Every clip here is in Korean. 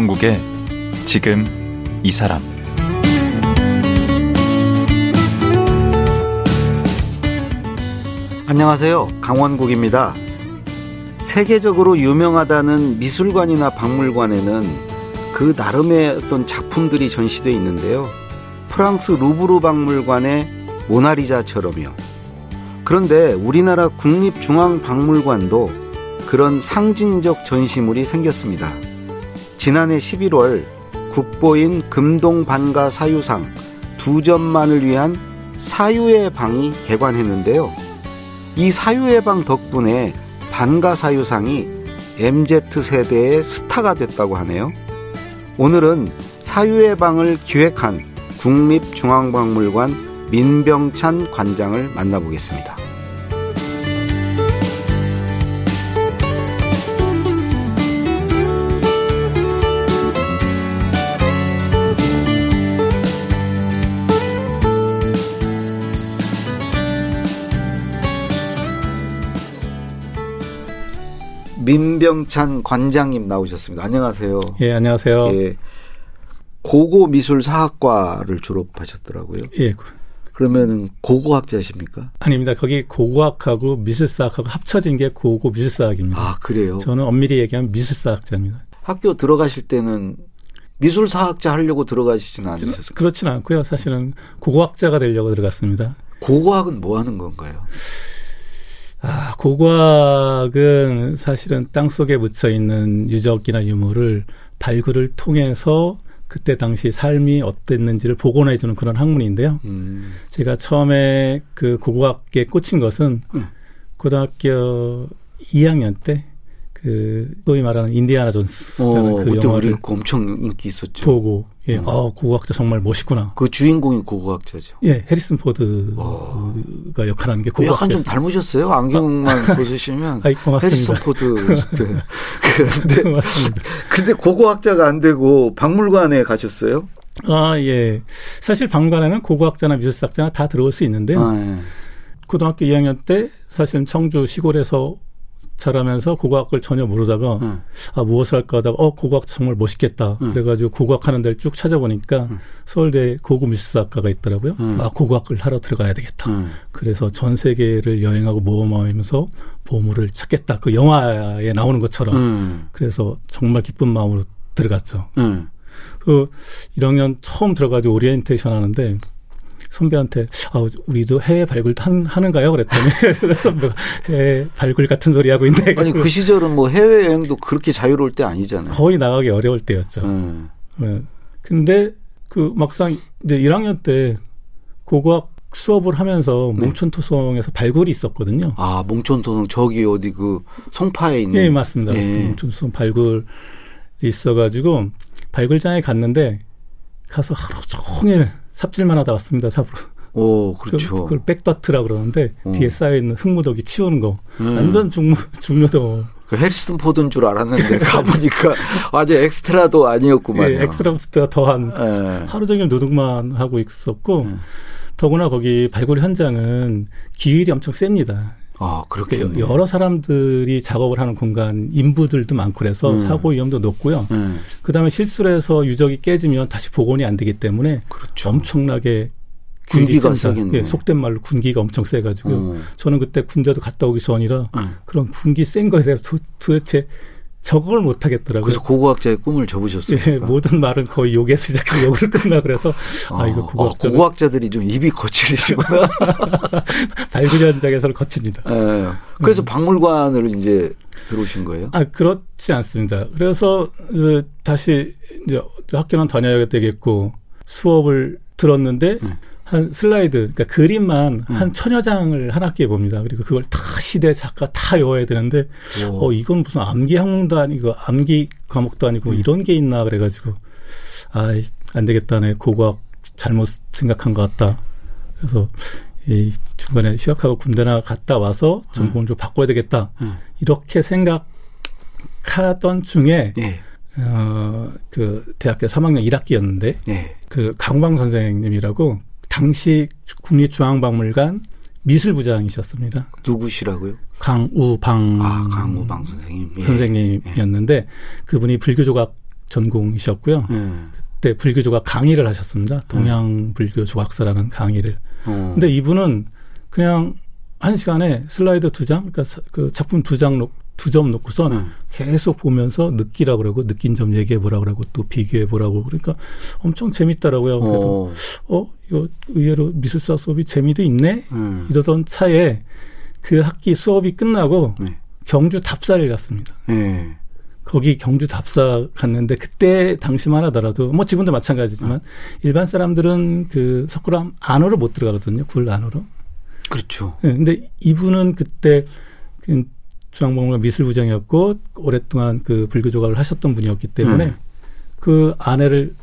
강원국의 지금 이 사람 안녕하세요. 강원국입니다. 세계적으로 유명하다는 미술관이나 박물관에는 그 나름의 어떤 작품들이 전시되어 있는데요. 프랑스 루브르 박물관의 모나리자처럼요. 그런데 우리나라 국립중앙박물관도 그런 상징적 전시물이 생겼습니다. 지난해 11월 국보인 금동반가 사유상 두 점만을 위한 사유의 방이 개관했는데요. 이 사유의 방 덕분에 반가 사유상이 MZ세대의 스타가 됐다고 하네요. 오늘은 사유의 방을 기획한 국립중앙박물관 민병찬 관장을 만나보겠습니다. 민병찬 관장님 나오셨습니다. 안녕하세요. 예, 안녕하세요. 예. 고고 미술 사학과를 졸업하셨더라고요. 예. 그러면은 고고학자십니까? 아닙니다. 거기 고고학하고 미술사학하고 합쳐진 게 고고 미술사학입니다. 아, 그래요? 저는 엄밀히 얘기하면 미술사학자입니다. 학교 들어가실 때는 미술사학자 하려고 들어가시진 않으셨어요? 그렇지는 않고요. 사실은 고고학자가 되려고 들어갔습니다. 고고학은 뭐 하는 건가요? 아, 고고학은 사실은 땅 속에 묻혀 있는 유적이나 유물을 발굴을 통해서 그때 당시 삶이 어땠는지를 복원해 주는 그런 학문인데요. 음. 제가 처음에 그 고고학에 꽂힌 것은 음. 고등학교 2학년 때 그 소위 말하는 인디아나 존스라는 어, 그 영화를 엄청 인기 있었죠. 보고 예, 음. 어 고고학자 정말 멋있구나. 그 주인공이 고고학자죠. 예, 해리슨 포드가 어. 역할하는 게 고고학자. 약간 좀 닮으셨어요. 안경만 아, 벗으시면 아이, 고맙습니다. 해리슨 포드. 그런데 고맙습니다. 근데 고고학자가 안 되고 박물관에 가셨어요? 아 예. 사실 박물관에는 고고학자나 미술사학자나 다 들어올 수 있는데요. 아, 예. 고등학교 2학년 때 사실은 청주 시골에서 자라면서 고고학을 전혀 모르다가 응. 아 무엇을 할까 하다가 어 고고학 정말 멋있겠다. 응. 그래가지고 고고학 하는 데를 쭉 찾아보니까 응. 서울대 고고미술사학과가 있더라고요. 아 고고학을 하러 들어가야 되겠다. 그래서 전 세계를 여행하고 모험하면서 보물을 찾겠다. 그 영화에 나오는 것처럼. 그래서 정말 기쁜 마음으로 들어갔죠. 그 1학년 처음 들어가지고 오리엔테이션 하는데 선배한테 아 우리도 해외 발굴 한, 하는가요? 그랬더니 선배가 해외 발굴 같은 소리 하고 있는데 아니 그 시절은 뭐 해외 여행도 그렇게 자유로울 때 아니잖아요. 거의 나가기 어려울 때였죠. 음. 네. 근데 그 막상 이제 1학년 때 고고학 수업을 하면서 네. 몽촌토성에서 발굴이 있었거든요. 아 몽촌토성 저기 어디 그 송파에 있는. 예 맞습니다. 예. 몽촌토성 발굴 있어가지고 발굴장에 갔는데 가서 하루 종일 삽질만 하다 왔습니다, 삽으로. 오, 그렇죠. 그, 그걸 백더트라 그러는데 오. 뒤에 쌓여 있는 흙무더기 치우는 거. 음. 완전 중무 중무도. 그 해리슨 포드인 줄 알았는데 가보니까 아주 엑스트라도 아니었구만요. 예, 엑스트라부터 더한 예. 하루 종일 노동만 하고 있었고 예. 더구나 거기 발굴 현장은 기율이 엄청 셉니다. 아, 그렇게 여러 사람들이 작업을 하는 공간, 인부들도 많고 그래서 음. 사고 위험도 높고요. 음. 그다음에 실수를 해서 유적이 깨지면 다시 복원이 안 되기 때문에 그렇죠. 엄청나게 군기가 세겠네. 예, 속된 말로 군기가 엄청 세가지고 음. 저는 그때 군대도 갔다 오기 전이라 음. 그런 군기 센 거에 대해서 도, 도대체 적응을 못 하겠더라고요. 그래서 고고학자의 꿈을 접으셨어요. 예, 모든 말은 거의 욕에 시작해서 욕을 끝나 그래서 아, 아 이거 고고학자 아, 고고학자들이 좀 입이 거칠으시구나. 발굴 현장에서는 거칩니다. 예. 그래서 음. 박물관을 이제 들어오신 거예요? 아 그렇지 않습니다. 그래서 이제 다시 이제 학교는 다녀야 되겠고 수업을 들었는데. 음. 한 슬라이드, 그러니까 그림만 음. 한 천여 장을 한 학기에 봅니다. 그리고 그걸 다 시대 작가 다 외워야 되는데, 오. 어, 이건 무슨 암기 학문도 아니고, 암기 과목도 아니고, 음. 이런 게 있나, 그래가지고, 아, 안 되겠다 네. 고고학 잘못 생각한 것 같다. 그래서, 이 중간에 휴학하고 군대나 갔다 와서 전공을 음. 좀 바꿔야 되겠다. 음. 이렇게 생각하던 중에, 예. 어, 그, 대학교 3학년 1학기였는데, 예. 그, 강광 선생님이라고 당시 국립중앙박물관 미술부장이셨습니다. 누구시라고요? 강우방. 아, 강우방 선생님. 예. 선생님이었는데 예. 그분이 불교조각 전공이셨고요. 예. 그때 불교 조각 강의를 하셨습니다. 동양 불교 조각사라는 강의를. 어. 근데 이분은 그냥 한 시간에 슬라이드 두 장, 그러니까 사- 그 작품 두장 놓, 두 점 놓고선 음. 계속 보면서 느끼라 그러고 느낀 점 얘기해 보라 그러고 또 비교해 보라고 그러니까 엄청 재밌더라고요. 그래서 어. 어 이거 의외로 미술사 수업이 재미도 있네 음. 이러던 차에 그 학기 수업이 끝나고 네. 경주 답사를 갔습니다. 예. 거기 경주 답사 갔는데 그때 당시만 하더라도 뭐 지금도 마찬가지지만 일반 사람들은 그 석굴암 안으로 못 들어가거든요. 굴 안으로. 그렇죠. 예, 근데 이분은 그때 그 중앙박물관 미술부장이었고 오랫동안 그 불교 조각을 하셨던 분이었기 때문에 네. 그 안에를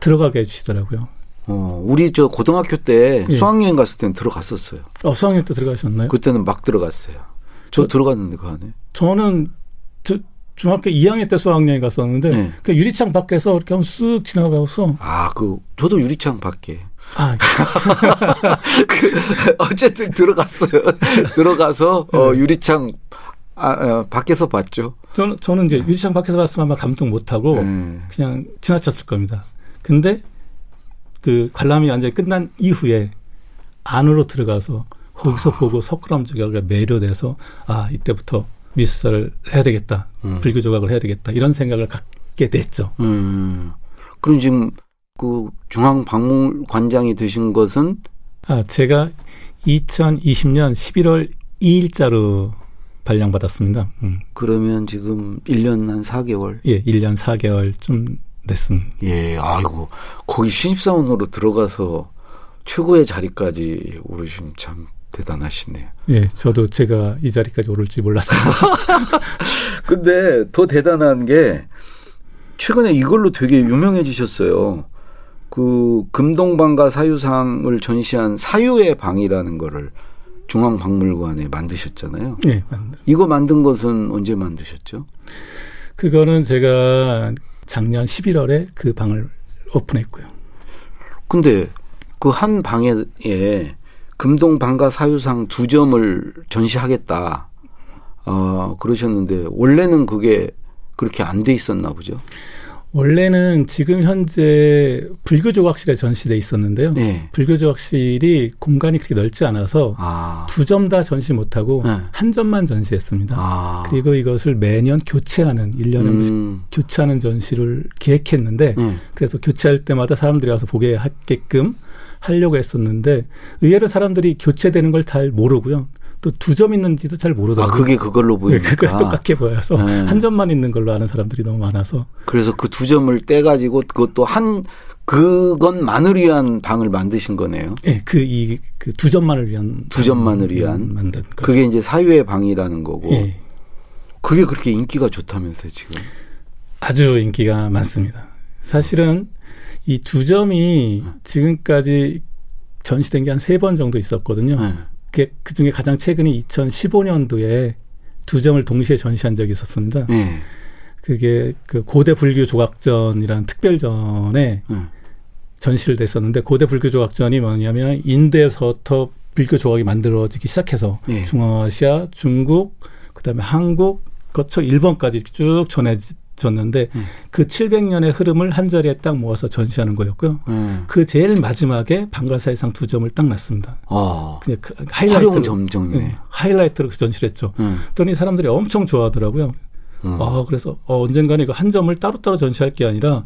들어가게 해주시더라고요. 어, 우리 저 고등학교 때 예. 수학여행 갔을 때는 들어갔었어요. 어, 수학여행 때 들어가셨나요? 그때는 막 들어갔어요. 저 그- 들어갔는데 그 안에. 저는 저 중학교 2학년 때 수학여행 갔었는데 네. 그 유리창 밖에서 이렇게 한번 쓱 지나가서 아, 그 저도 유리창 밖에. 아 그, 어쨌든 들어갔어요. 들어가서 어, 유리창 아, 아, 밖에서 봤죠. 저는 저는 이제 유리창 밖에서 봤으면 아마 감동 못하고 네. 그냥 지나쳤을 겁니다. 근데 그 관람이 완전히 끝난 이후에 안으로 들어가서 거기서 보고 석굴암 조각에 매료돼서 아 이때부터 미술사를 해야 되겠다 음. 불교 조각을 해야 되겠다 이런 생각을 갖게 됐죠. 음. 그럼 지금 그 중앙 박물관장이 되신 것은 아 제가 2020년 11월 2일자로 발령받았습니다. 음. 그러면 지금 1년 한 4개월. 예, 1년 4개월 좀 됐습니다. 예, 아이고. 거기 신입사원으로 들어가서 최고의 자리까지 오르시면 참 대단하시네요. 예, 저도 제가 이 자리까지 오를지 몰랐습니다. 근데 더 대단한 게 최근에 이걸로 되게 유명해지셨어요. 그 금동방가 사유상을 전시한 사유의 방이라는 거를 중앙박물관에 만드셨잖아요. 예, 맞습니다. 이거 만든 것은 언제 만드셨죠? 그거는 제가 작년 11월에 그 방을 오픈했고요. 근데 그 한 방에 금동 방가 사유상 두 점을 전시하겠다. 어, 그러셨는데 원래는 그게 그렇게 안 돼 있었나 보죠. 원래는 지금 현재 불교 조각실에 전시돼 있었는데요. 네. 불교 조각실이 공간이 그렇게 넓지 않아서 아. 두점 다 전시 못하고 네. 한 점만 전시했습니다. 아. 그리고 이것을 매년 교체하는 1년에 한 번씩 음. 교체하는 전시를 기획했는데 네. 그래서 교체할 때마다 사람들이 와서 보게 하게끔 하려고 했었는데 의외로 사람들이 교체되는 걸 잘 모르고요. 또 두 점 있는지도 잘 아, 모르더라고요. 그게 그걸로 네, 보이니까. 그걸 똑같게 보여서 네. 한 점만 있는 걸로 아는 사람들이 너무 많아서 그래서 그 두 점을 떼가지고 그것도 한, 그것만을 위한 방을 만드신 거네요. 예, 그이 그 두 점만을 위한 두 점만을 위한. 만든 거죠. 그게 이제 사유의 방이라는 거고. 예, 그게 그렇게 인기가 좋다면서요, 지금. 아주 인기가 많습니다. 사실은 이 두 점이 지금까지 전시된 게 한 세 번 정도 있었거든요. 네. 그, 그 중에 가장 최근이 2015년도에 두 점을 동시에 전시한 적이 있었습니다. 네. 그게 그 고대 불교 조각전이라는 특별전에 네. 전시를 됐었는데 고대 불교 조각전이 뭐냐면 인도에서부터 불교 조각이 만들어지기 시작해서 예. 중앙아시아, 중국, 그다음에 한국 거쳐 일본까지 쭉 전해 졌는데 음. 그 700년의 흐름을 한 자리에 딱 모아서 전시하는 거였고요. 네. 그 제일 마지막에 방가사의상 두 점을 딱 놨습니다. 아. 그냥 그 하이라이트로 점정이네. 예, 하이라이트로 그 전시를 했죠. 음. 그랬더니 사람들이 엄청 좋아하더라고요. 음. 아, 그래서 어, 언젠가는 이거 한 점을 따로따로 전시할 게 아니라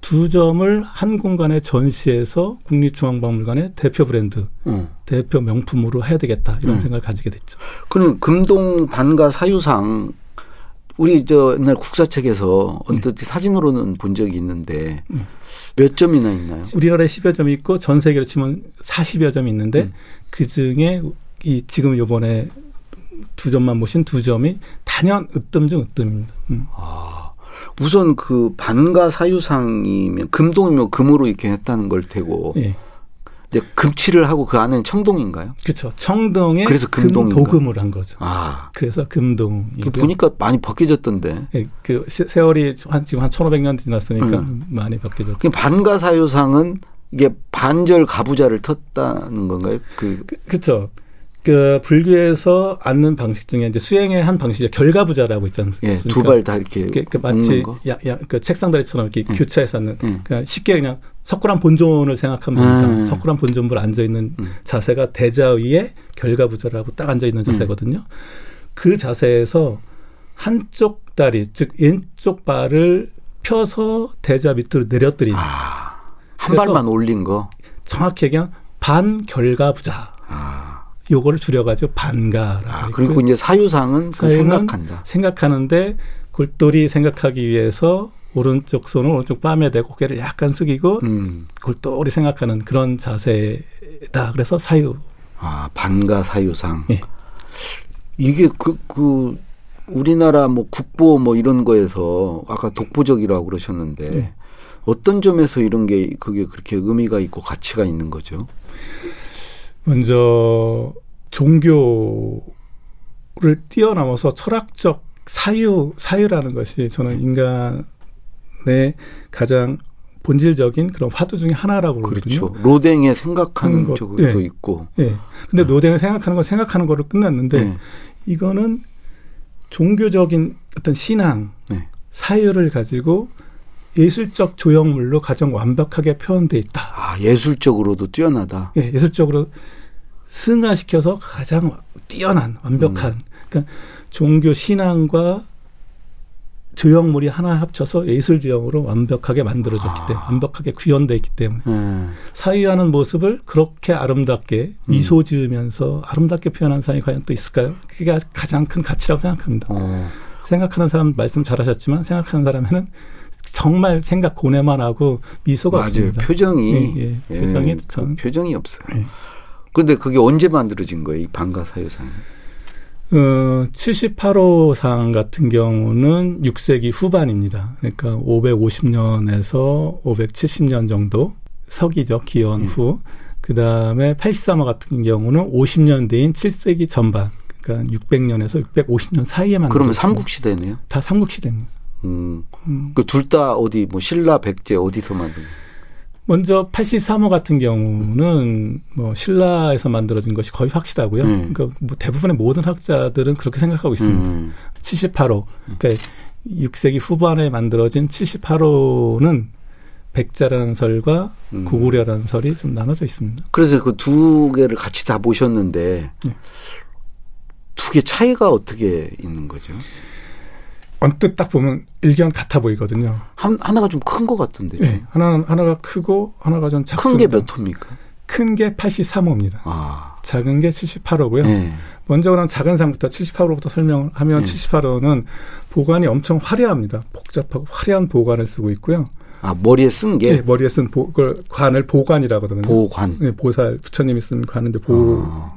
두 점을 한 공간에 전시해서 국립중앙박물관의 대표 브랜드, 음. 대표 명품으로 해야 되겠다 이런 음. 생각을 가지게 됐죠. 그럼 금동 반가 사유상 우리 저 옛날 국사책에서 언뜻 사진으로는 본 적이 있는데 음. 몇 점이나 있나요? 우리나라에 10여 점이 있고 전 세계로 치면 40여 점이 있는데 음. 그 중에 이 지금 요번에 두 점만 모신 두 점이 단연 으뜸 중 으뜸입니다. 음. 아, 우선 그 반가 사유상이면 금동이면 금으로 이렇게 했다는 걸 테고 예. 이제 금칠을 하고 그 안에는 청동인가요? 그렇죠. 청동에 그래서 금동인가? 금도금을 한 거죠. 아, 그래서 금동. 그 보니까 많이 벗겨졌던데. 예, 그 세- 세월이 한 지금 한 1,500년 지났으니까 음. 많이 바뀌었죠. 그 반가 사유상은 이게 반절 가부자를 텄다는 건가요? 그 그, 그쵸. 그 불교에서 앉는 방식 중에 이제 수행의 한 방식이 결과부자라고 있잖아요. 예, 두발 다 이렇게 그, 그 마치 야, 야, 그 책상다리처럼 이렇게 예. 교차해서 앉는 예. 그냥 쉽게 그냥 석굴암 본존을 생각하면 됩니다. 예. 석굴암 본존불 앉아 있는 음. 자세가 대자 위에 결과부자라고 딱 앉아 있는 자세거든요. 음. 그 자세에서 한쪽 다리 즉 왼쪽 발을 펴서 대자 밑으로 내려뜨리는. 아, 한 발만 올린 거. 정확히 그냥 반결과부자. 아. 요거를 줄여가지고 반가라고. 아, 그리고 이제 사유상은 그 생각한다. 생각하는데 골똘히 생각하기 위해서 오른쪽 손을 오른쪽 뺨에 대고 고개를 약간 숙이고 음. 골똘히 생각하는 그런 자세다. 그래서 사유. 아, 반가 사유상. 예. 이게 그, 그, 우리나라 뭐 국보 뭐 이런 거에서 아까 독보적이라고 그러셨는데 예. 어떤 점에서 이런 게 그게 그렇게 의미가 있고 가치가 있는 거죠? 먼저 종교를 뛰어넘어서 철학적 사유 사유라는 것이 저는 인간 의 가장 본질적인 그런 화두 중에 하나라고 그러거든요. 그렇죠. 로댕에 생각하는 것, 쪽도 네. 있고. 네. 근데 네. 로댕을 생각하는 건 생각하는 거로 끝났는데 네. 이거는 종교적인 어떤 신앙, 네. 사유를 가지고 예술적 조형물로 가장 완벽하게 표현돼 있다. 아, 예술적으로도 뛰어나다. 예, 예술적으로 승화시켜서 가장 뛰어난 완벽한 음. 그러니까 종교 신앙과 조형물이 하나 합쳐서 예술 조형으로 완벽하게 만들어졌기 아. 때문에 완벽하게 구현되어 있기 때문에 음. 사유하는 모습을 그렇게 아름답게 음. 미소 지으면서 아름답게 표현한 사람이 과연 또 있을까요? 그게 가장 큰 가치라고 생각합니다. 어. 생각하는 사람 말씀 잘하셨지만 생각하는 사람에는 정말 생각 고뇌만 하고 미소가 맞아요. 없습니다. 표정이 예, 예. 표정이 예, 전 표정이 없어요. 예. 근데 그게 언제 만들어진 거예요? 이 방가 사유상? 어, 78호 상 같은 경우는 6세기 후반입니다. 그러니까 550년에서 570년 정도 서기죠. 기원 음. 후. 그 다음에 83호 같은 경우는 50년 대인 7세기 전반. 그러니까 600년에서 650년 사이에 만들어진 그러면 삼국시대네요? 다 삼국시대입니다. 음. 음. 그둘 다 어디 뭐 신라 백제 어디서 만든? 먼저 83호 같은 경우는 뭐 신라에서 만들어진 것이 거의 확실하고요. 음. 그러니까 뭐 대부분의 모든 학자들은 그렇게 생각하고 있습니다. 음. 78호, 그러니까 6세기 후반에 만들어진 78호는 백자라는 설과 음. 고구려라는 설이 좀 나눠져 있습니다. 그래서 그 두 개를 같이 다 보셨는데 네. 두개 차이가 어떻게 있는 거죠? 언뜻 딱 보면 일견 같아 보이거든요. 한, 하나가 좀 큰 것 같은데. 네. 하나는, 하나가 크고, 하나가 좀 작습니다. 큰 게 몇 호입니까? 큰 게 83호입니다. 아. 작은 게 78호고요. 네. 먼저 그럼 작은 상부터 78호부터 설명을 하면 네. 78호는 보관이 엄청 화려합니다. 복잡하고 화려한 보관을 쓰고 있고요. 아, 머리에 쓴 게? 네, 머리에 쓴 보, 그 관을 보관이라고 하거든요. 보관. 네, 보살, 부처님이 쓴 관인데, 보, 아.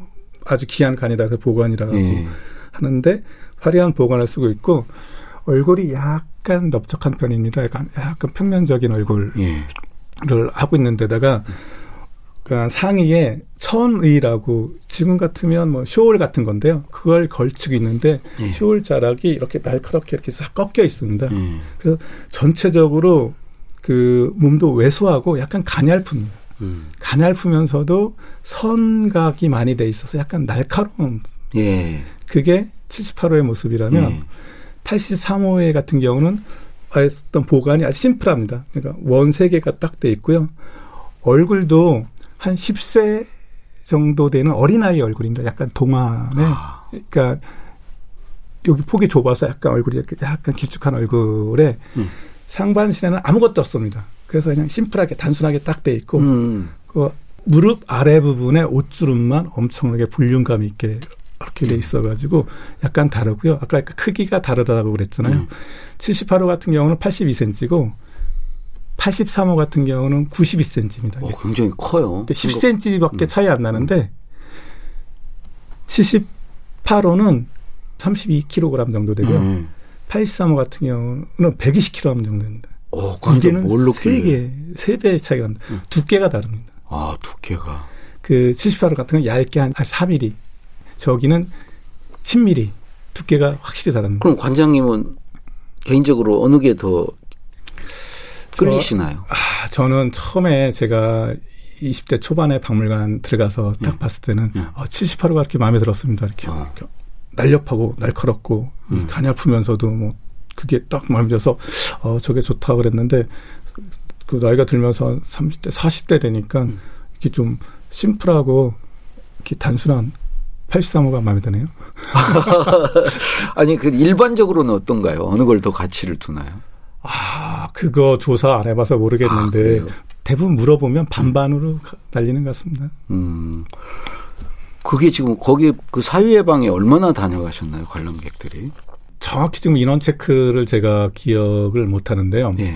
아주 귀한 관이다 해서 보관이라고 네. 하는데, 화려한 보관을 쓰고 있고, 얼굴이 약간 넓적한 편입니다. 약간, 약간 평면적인 얼굴을 예. 하고 있는 데다가 그러니까 상의에 천의라고 지금 같으면 뭐 쇼울 같은 건데요. 그걸 걸치고 있는데 예. 쇼울 자락이 이렇게 날카롭게 이렇게 싹 꺾여 있습니다. 예. 그래서 전체적으로 그 몸도 왜소하고 약간 가냘픕니다. 음. 가냘프면서도 선각이 많이 돼 있어서 약간 날카로운 예. 그게 78호의 모습이라면 예. 83호회 같은 경우는 어떤 보관이 아주 심플합니다. 그러니까 원 세 개가 딱 돼 있고요. 얼굴도 한 10세 정도 되는 어린아이 얼굴입니다. 약간 동안에. 아. 그러니까 여기 폭이 좁아서 약간 얼굴이 약간 길쭉한 얼굴에 음. 상반신에는 아무것도 없습니다. 그래서 그냥 심플하게 단순하게 딱 돼 있고 음. 그 무릎 아래 부분에 옷주름만 엄청나게 볼륨감 있게 이렇게 돼 있어가지고 약간 다르고요. 아까 크기가 다르다고 그랬잖아요. 음. 78호 같은 경우는 82cm고 83호 같은 경우는 92cm입니다. 오, 굉장히 커요. 10cm밖에 음. 차이 안 나는데 78호는 32kg 정도 되고요. 음. 83호 같은 경우는 120kg 정도 됩니다. 오, 이게는 세 개, 세 배의 차이가 납니다. 음. 두께가 다릅니다. 아, 두께가. 그 78호 같은 경우는 얇게 한 4mm, 저기는 10mm 두께가 확실히 다릅니다. 그럼 관장님은 개인적으로 어느 게 더 끌리시나요? 아, 저는 처음에 제가 20대 초반에 박물관 들어가서 딱 예. 봤을 때는 예. 어, 70화로가 이렇게 마음에 들었습니다. 이렇게, 어. 이렇게 날렵하고 날카롭고 이 음. 가냘프면서도 뭐 그게 딱 마음에 들어서 어 저게 좋다 그랬는데 그 나이가 들면서 한 30대 40대 되니까 음. 이렇게 좀 심플하고 이렇게 단순한 83호가 마음에 드네요. 아니 그 일반적으로는 어떤가요? 어느 걸 더 가치를 두나요? 아 그거 조사 안 해봐서 아, 모르겠는데 그래요? 대부분 물어보면 반반으로 가- 날리는 것 같습니다. 음. 그게 지금 거기 그 사유예방에 얼마나 다녀가셨나요 관람객들이? 정확히 지금 인원 체크를 제가 기억을 못 하는데요. 예.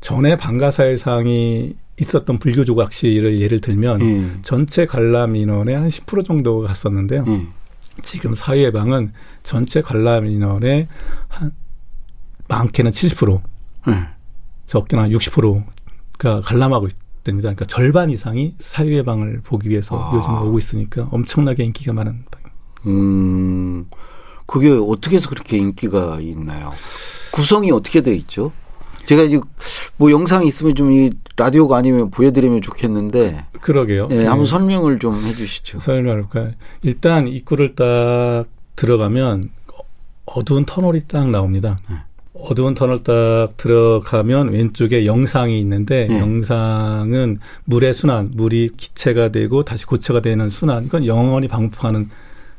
전에 방가사일상이 있었던 불교 조각시를 예를 들면 예. 전체 관람 인원의 한 10% 정도가 갔었는데요. 예. 지금 사유예방은 전체 관람 인원의 한 많게는 70%, 예. 적게는 한 60%가 관람하고 있답니다. 그러니까 절반 이상이 사유예방을 보기 위해서 아. 요즘 오고 있으니까 엄청나게 인기가 많은 음. 그게 어떻게 해서 그렇게 인기가 있나요? 구성이 어떻게 돼 있죠? 제가 이제 뭐 영상이 있으면 좀 이 라디오가 아니면 보여드리면 좋겠는데, 그러게요. 예, 네. 한번 설명을 좀 해주시죠. 설명할까요? 일단 입구를 딱 들어가면 어두운 터널이 딱 나옵니다. 네. 어두운 터널 딱 들어가면 왼쪽에 영상이 있는데 네. 영상은 물의 순환, 물이 기체가 되고 다시 고체가 되는 순환. 이건 영원히 반복하는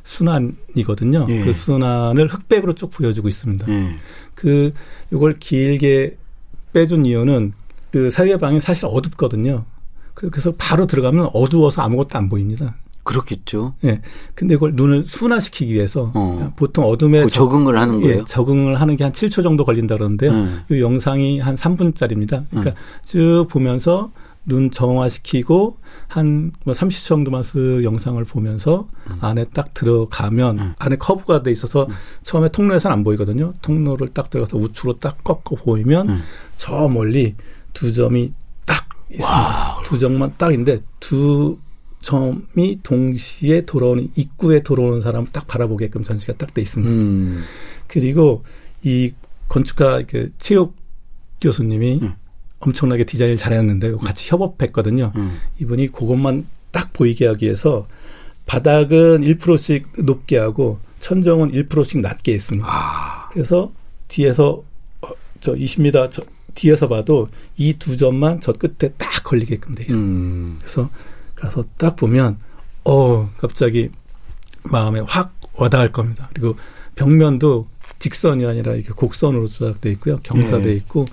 순환이거든요. 예. 그 순환을 흑백으로 쭉 보여주고 있습니다. 예. 그 이걸 길게 빼준 이유는 그 사유의 사실 어둡거든요. 그- 그래서 바로 들어가면 어두워서 아무것도 안 보입니다. 그렇겠죠. 예. 근데 그걸 눈을 순화시키기 위해서 어. 보통 어둠에 그 적응을 하는 거예요. 예, 적응을 하는 게 한 7초 정도 걸린다 그러는데요. 음. 이 영상이 한 3분짜리입니다. 그러니까 음. 쭉 보면서 눈 정화시키고 한 뭐 30초 정도만 쓱 영상을 보면서 안에 딱 들어가면 음. 안에 커브가 돼 있어서 처음에 통로에서는 안 보이거든요. 통로를 딱 들어가서 우측으로 딱 꺾어 보이면 음. 저 멀리 두 점이 딱 있습니다. 두 점만 딱인데 두 점이 동시에 돌아오는 입구에 들어오는 사람을 딱 바라보게끔 전시가 딱 돼 있습니다. 음. 그리고 이 건축가 그 체육 교수님이 음. 엄청나게 디자인을 잘했는데 같이 협업했거든요. 음. 이분이 그것만 딱 보이게 하기 위해서 바닥은 1%씩 높게 하고 천정은 1%씩 낮게 했습니다. 아. 그래서 뒤에서 어, 저 20m 저 뒤에서 봐도 이 두 점만 저 끝에 딱 걸리게끔 돼 있어요. 음. 그래서 가서 딱 보면 어 갑자기 마음에 확 와닿을 겁니다. 그리고 벽면도 직선이 아니라 이렇게 곡선으로 조작돼 있고요. 경사돼 네. 있고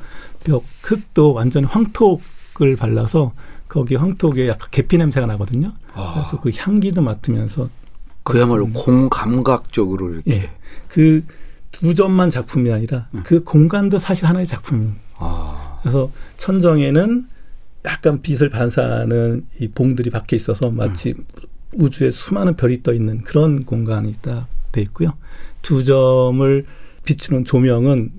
벽 흙도 완전 황토를 발라서 거기 황토에 약간 계피 냄새가 나거든요. 아. 그래서 그 향기도 맡으면서 그야말로 공감각적으로 이렇게. 예. 그두 점만 작품이 아니라 그 공간도 사실 하나의 작품입니다. 아. 그래서 천정에는 약간 빛을 반사하는 이 봉들이 박혀 있어서 마치 우주에 수많은 별이 떠 있는 그런 공간이 딱 돼 있고요. 두 점을 비추는 조명은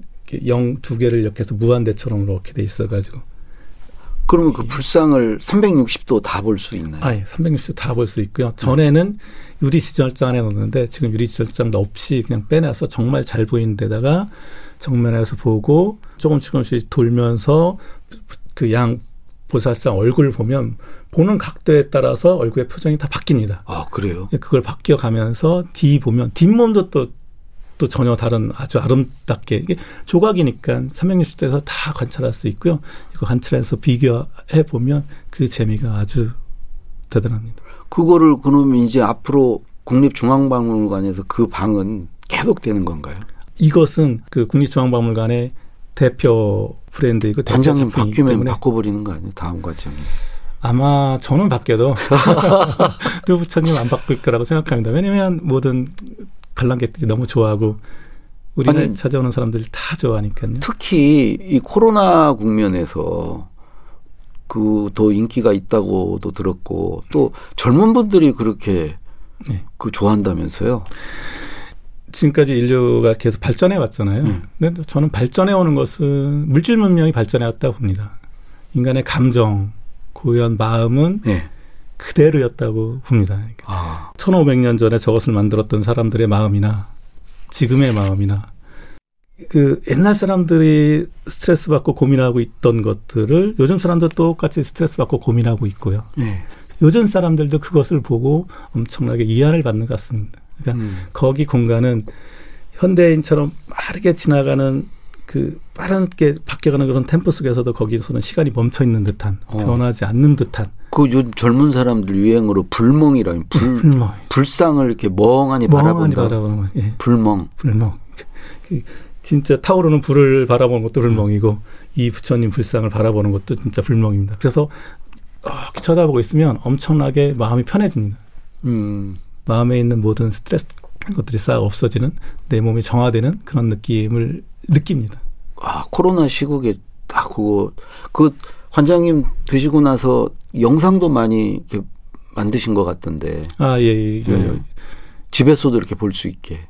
영 두 개를 이렇게 해서 무한대처럼 이렇게 돼 있어가지고 그러면 그 불상을 360도 다 볼 수 있나요? 아예 360도 다 볼 수 있고요. 전에는 유리 지절장 안에 넣었는데 지금 유리 지절장도 없이 그냥 빼놔서 정말 잘 보이는 데다가 정면에서 보고 조금씩 조금씩 돌면서 그 양 보살상 얼굴 보면 보는 각도에 따라서 얼굴의 표정이 다 바뀝니다. 아, 그래요? 그걸 바뀌어 가면서 뒤 보면 뒷몸도 또, 또 전혀 다른 아주 아름답게 이게 조각이니까 360도에서 다 관찰할 수 있고요. 이거 관찰해서 비교해 보면 그 재미가 아주 대단합니다. 그거를 그러면 이제 앞으로 국립중앙박물관에서 그 방은 계속 되는 건가요? 이것은 그 국립중앙박물관의 대표 브랜드이고 대표 단장님 바뀌면 바꿔버리는 거 아니에요? 다음 과정이. 아마 저는 바뀌어도 두 부처님 안 바꿀 거라고 생각합니다. 왜냐하면 모든 관람객들이 너무 좋아하고 우리를 아니, 찾아오는 사람들이 다 좋아하니까요. 특히 이 코로나 국면에서 그 더 인기가 있다고도 들었고 또 젊은 분들이 그렇게 네. 그 좋아한다면서요? 지금까지 인류가 계속 발전해 왔잖아요. 네. 근데 저는 발전해 오는 것은 물질 문명이 발전해 왔다고 봅니다. 인간의 감정, 고유한 마음은 네. 그대로였다고 봅니다. 그러니까 아, 1500년 전에 저것을 만들었던 사람들의 마음이나 지금의 마음이나 그 옛날 사람들이 스트레스 받고 고민하고 있던 것들을 요즘 사람도 똑같이 스트레스 받고 고민하고 있고요. 네. 요즘 사람들도 그것을 보고 엄청나게 이해를 받는 것 같습니다. 그러니까 음. 거기 공간은 현대인처럼 빠르게 지나가는 그 빠르게 바뀌어가는 그런 템포 속에서도 거기서는 시간이 멈춰 있는 듯한 어. 변하지 않는 듯한 그 요즘 젊은 사람들 유행으로 불멍이라 불 불멍 불상을 이렇게 멍하니 멍하니 바라본다. 바라보는 거 예, 불멍. 불멍 그 진짜 타오르는 불을 바라보는 것도 불멍이고 이 부처님 불상을 바라보는 것도 진짜 불멍입니다. 그래서 이렇게 쳐다보고 있으면 엄청나게 마음이 편해집니다. 음. 마음에 있는 모든 스트레스 것들이 싹 없어지는 내 몸이 정화되는 그런 느낌을 느낍니다. 아, 코로나 시국에 딱 그거 그 관장님 되시고 나서 영상도 많이 이렇게 만드신 것 같던데 아, 예, 예. 예. 네. 집에서도 이렇게 볼 수 있게.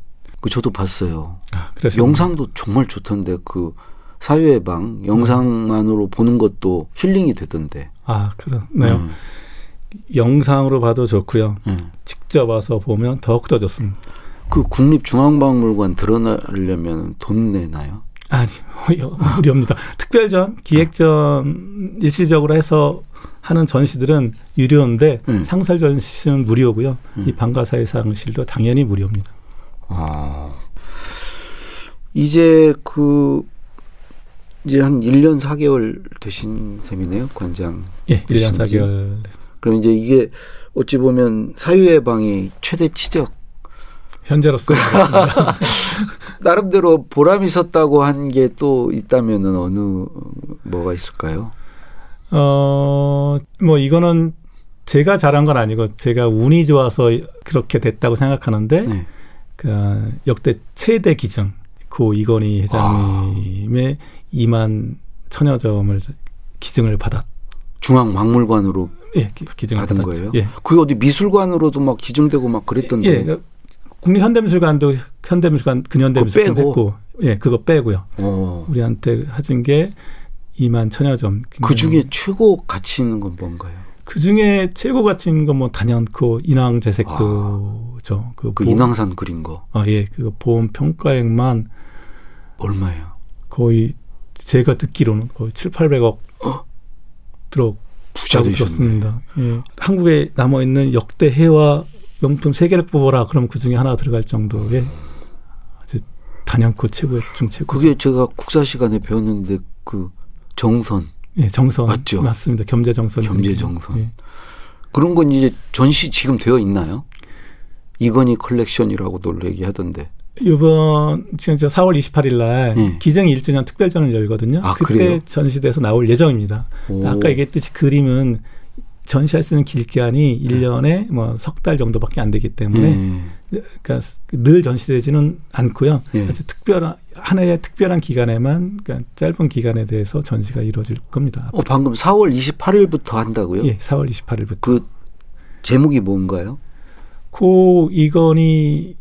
그 저도 봤어요. 아, 그래서 영상도 정말 좋던데 그 사유의 방 영상만으로 보는 것도 힐링이 되던데. 아, 그렇네요. 음. 영상으로 봐도 좋고요. 음. 직접 와서 보면 더욱더 좋습니다. 그 국립중앙박물관 드러나려면 돈 내나요? 아니, 무료입니다. 특별전, 기획전 일시적으로 해서 하는 전시들은 유료인데 음. 상설 전시는 무료고요. 음. 이 방가사의 상실도 당연히 무료입니다. 아. 이제 그 이제 한 1년 4개월 되신 셈이네요, 관장. 예, 1년 그러신지. 4개월. 그럼 이제 이게 어찌 보면 사유의 방이 최대 치적 현재로서 나름대로 보람 있었다고 한 게 또 있다면은 어느 뭐가 있을까요? 어, 뭐 이거는 제가 잘한 건 아니고 제가 운이 좋아서 그렇게 됐다고 생각하는데 네. 그 역대 최대 기증 고 이건희 회장님의 2만 천여 점을 기증을 받았. 중앙박물관으로 예, 기- 기증을 받은 받았죠. 거예요? 예. 그게 어디 미술관으로도 막 기증되고 막 그랬던데. 예, 그 국립현대미술관도 현대미술관 근현대미술관 빼고? 했고, 예, 그거 빼고요. 어. 우리한테 해준 게 2만 천여 점. 그 중에 최고 가치 있는 건 뭔가요? 그 중에 최고 가치 있는 건 뭐 단연코 인왕 재색도죠. 그, 그 보험- 인왕산 그린 거 아, 예, 그거 보험 평가액만 얼마예요? 거의 제가 듣기로는 거의 7, 800억 들어 부자. 들었습니다. 예. 한국에 남아 있는 역대 해와 명품 세 개를 뽑아라. 그럼 그 중에 하나 들어갈 정도의 아주 단연코 최고의 중 최고. 그게 제가 국사 시간에 배웠는데 그 정선 예, 정선 맞죠? 맞습니다. 겸재 정선. 겸재 정선. 예. 그런 건 이제 전시 지금 되어 있나요? 이건희 컬렉션이라고도 얘기하던데. 이번 지금 저 4월 28일 날 예. 기증 1주년 특별전을 열거든요. 아, 그때 그래요? 전시돼서 나올 예정입니다. 오. 아까 얘기했듯이 그림은 전시할 수 있는 네. 1년에 뭐 석 달 정도밖에 안 되기 때문에 예. 그러니까 늘 전시되지는 않고요. 예. 특별한 한 해의 특별한 기간에만 그러니까 짧은 기간에 대해서 전시가 이루어질 겁니다. 어, 방금 4월 28일부터 한다고요? 예, 4월 28일부터. 그 제목이 뭔가요? 고 이건희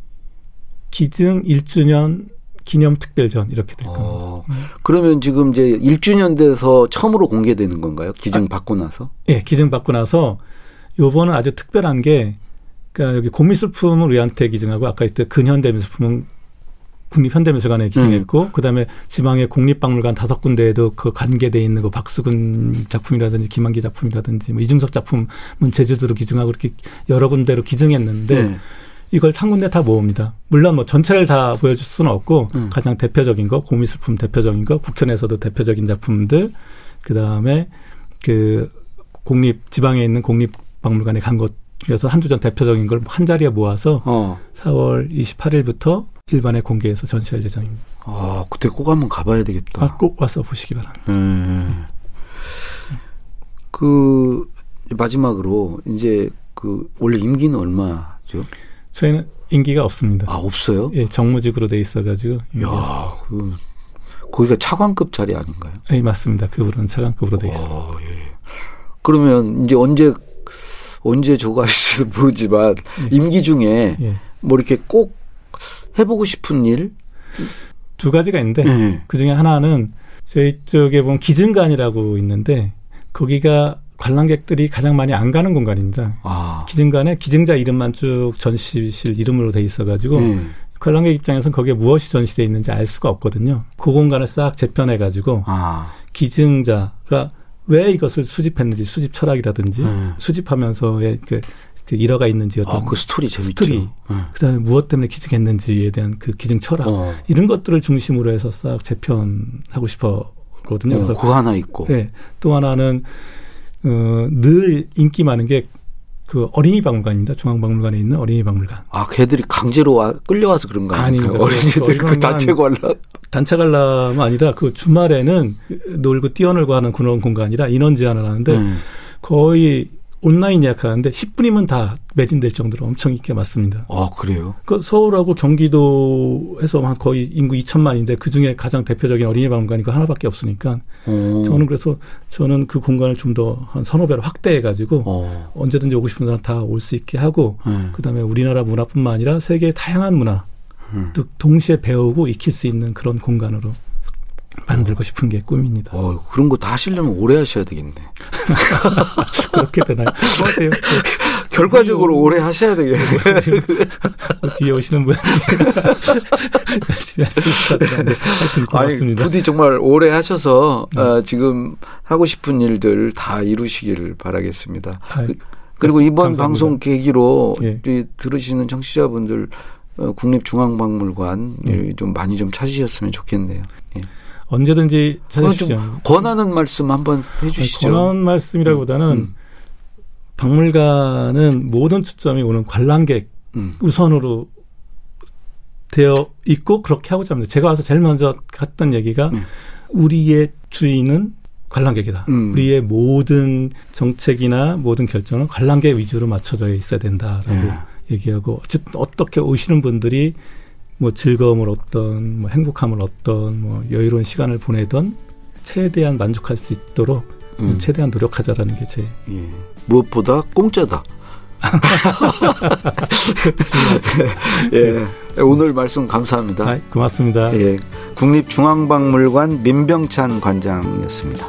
기증 1주년 기념 특별전 이렇게 될 겁니다. 어, 그러면 지금 이제 1주년 돼서 처음으로 공개되는 건가요? 기증 받고 나서? 예, 기증 받고 나서 요번은 아주 특별한 게 그러니까 여기 공미술품을 우리한테 기증하고 아까 했던 근현대미술품은 국립현대미술관에 기증했고 그다음에 지방의 국립박물관 다섯 군데에도 그 관계돼 있는 그 박수근 작품이라든지 김한기 작품이라든지 뭐 이중석 작품은 제주도로 기증하고 이렇게 여러 군데로 기증했는데 네. 이걸 한 군데 다 모읍니다. 물론 뭐 전체를 다 보여줄 수는 없고 음. 가장 대표적인 거 고미술품 대표적인 거 국현에서도 대표적인 작품들 그 다음에 그 국립 지방에 있는 국립박물관에 간 것 중에서 한두 전 대표적인 걸 한 자리에 모아서 어. 4월 28일부터 일반에 공개해서 전시할 예정입니다. 아, 그때 꼭 한번 가봐야 되겠다. 아, 꼭 와서 보시기 바랍니다. 예. 그 마지막으로 이제 그 원래 임기는 얼마죠? 저희는 인기가 없습니다. 아 없어요? 예, 정무직으로 돼 있어가지고. 야, 그 거기가 차관급 자리 아닌가요? 예, 맞습니다. 그분은 차관급으로 돼 있어요. 어, 예. 그러면 이제 언제 언제 조가실지도 모르지만 임기 중에 예. 뭐 이렇게 꼭 해보고 싶은 일? 두 가지가 있는데 예. 그 중에 하나는 저희 쪽에 보면 기증관이라고 있는데 거기가 관람객들이 가장 많이 안 가는 공간입니다. 아, 기증관에 기증자 이름만 쭉 전시실 이름으로 돼 있어가지고 예. 관람객 입장에서는 거기에 무엇이 전시되어 있는지 알 수가 없거든요. 그 공간을 싹 재편해가지고 아. 기증자가 왜 이것을 수집했는지 수집 철학이라든지 음. 수집하면서의 그, 그 일화가 있는지 어떤 아, 그 스토리 재밌죠. 스토리, 응. 그다음에 무엇 때문에 기증했는지에 대한 그 기증 철학 어. 이런 것들을 중심으로 해서 싹 재편하고 싶었거든요. 어, 그래서 그거 하나 있고. 네, 또 하나는 어, 늘 인기 많은 게 그 어린이 박물관입니다. 중앙박물관에 있는 어린이 박물관. 아, 걔들이 강제로 와, 끌려와서 그런 거 아닙니까? 아닙니다. 어린이들 그 단체 관람. 단체 관람 아니라 그 주말에는 놀고 뛰어놀고 하는 그런 공간이라 인원 제한을 하는데 음. 거의 온라인 예약하는데 10분이면 다 매진될 정도로 엄청 인기가 많습니다. 아, 그래요? 그 서울하고 경기도에서 한 거의 인구 2천만인데 그 중에 가장 대표적인 어린이 박물관이 그 하나밖에 없으니까 어. 저는 그래서 저는 그 공간을 좀 더 한 서너 배로 확대해 가지고 어. 언제든지 오고 싶은 사람 다 올 수 있게 하고 네. 그다음에 우리나라 문화뿐만 아니라 세계의 다양한 문화 음. 또 동시에 배우고 익힐 수 있는 그런 공간으로 만들고 싶은 게 꿈입니다. 어, 그런 거 다 하시려면 오래 하셔야 되겠네. 그렇게 되나요? 어때요? 결과적으로 오래 하셔야 되겠네. 어, 뒤에 오시는 분 열심히 하시는 것 같은데 하여튼 아니, 고맙습니다. 부디 정말 오래 하셔서 네. 어, 지금 하고 싶은 일들 다 이루시길 바라겠습니다. 아이, 그리고 이번 감사합니다. 방송 계기로 예. 이 들으시는 청취자분들 어, 국립중앙박물관 예. 좀 많이 좀 찾으셨으면 좋겠네요. 예. 언제든지. 좀 권하는 말씀 한번 해주시죠. 그런 말씀이라기보다는 음. 박물관은 모든 초점이 오는 관람객 음. 우선으로 되어 있고 그렇게 하고자 합니다. 제가 와서 제일 먼저 했던 얘기가 음. 우리의 주인은 관람객이다. 음. 우리의 모든 정책이나 모든 결정은 관람객 위주로 맞춰져 있어야 된다라고 예. 얘기하고 어쨌든 어떻게 오시는 분들이 뭐 즐거움을 얻던 뭐 행복함을 얻던 뭐 여유로운 시간을 보내던 최대한 만족할 수 있도록 음. 최대한 노력하자라는 게 제 예. 무엇보다 공짜다. 예. 오늘 말씀 감사합니다. 아, 고맙습니다. 예. 국립중앙박물관 민병찬 관장이었습니다.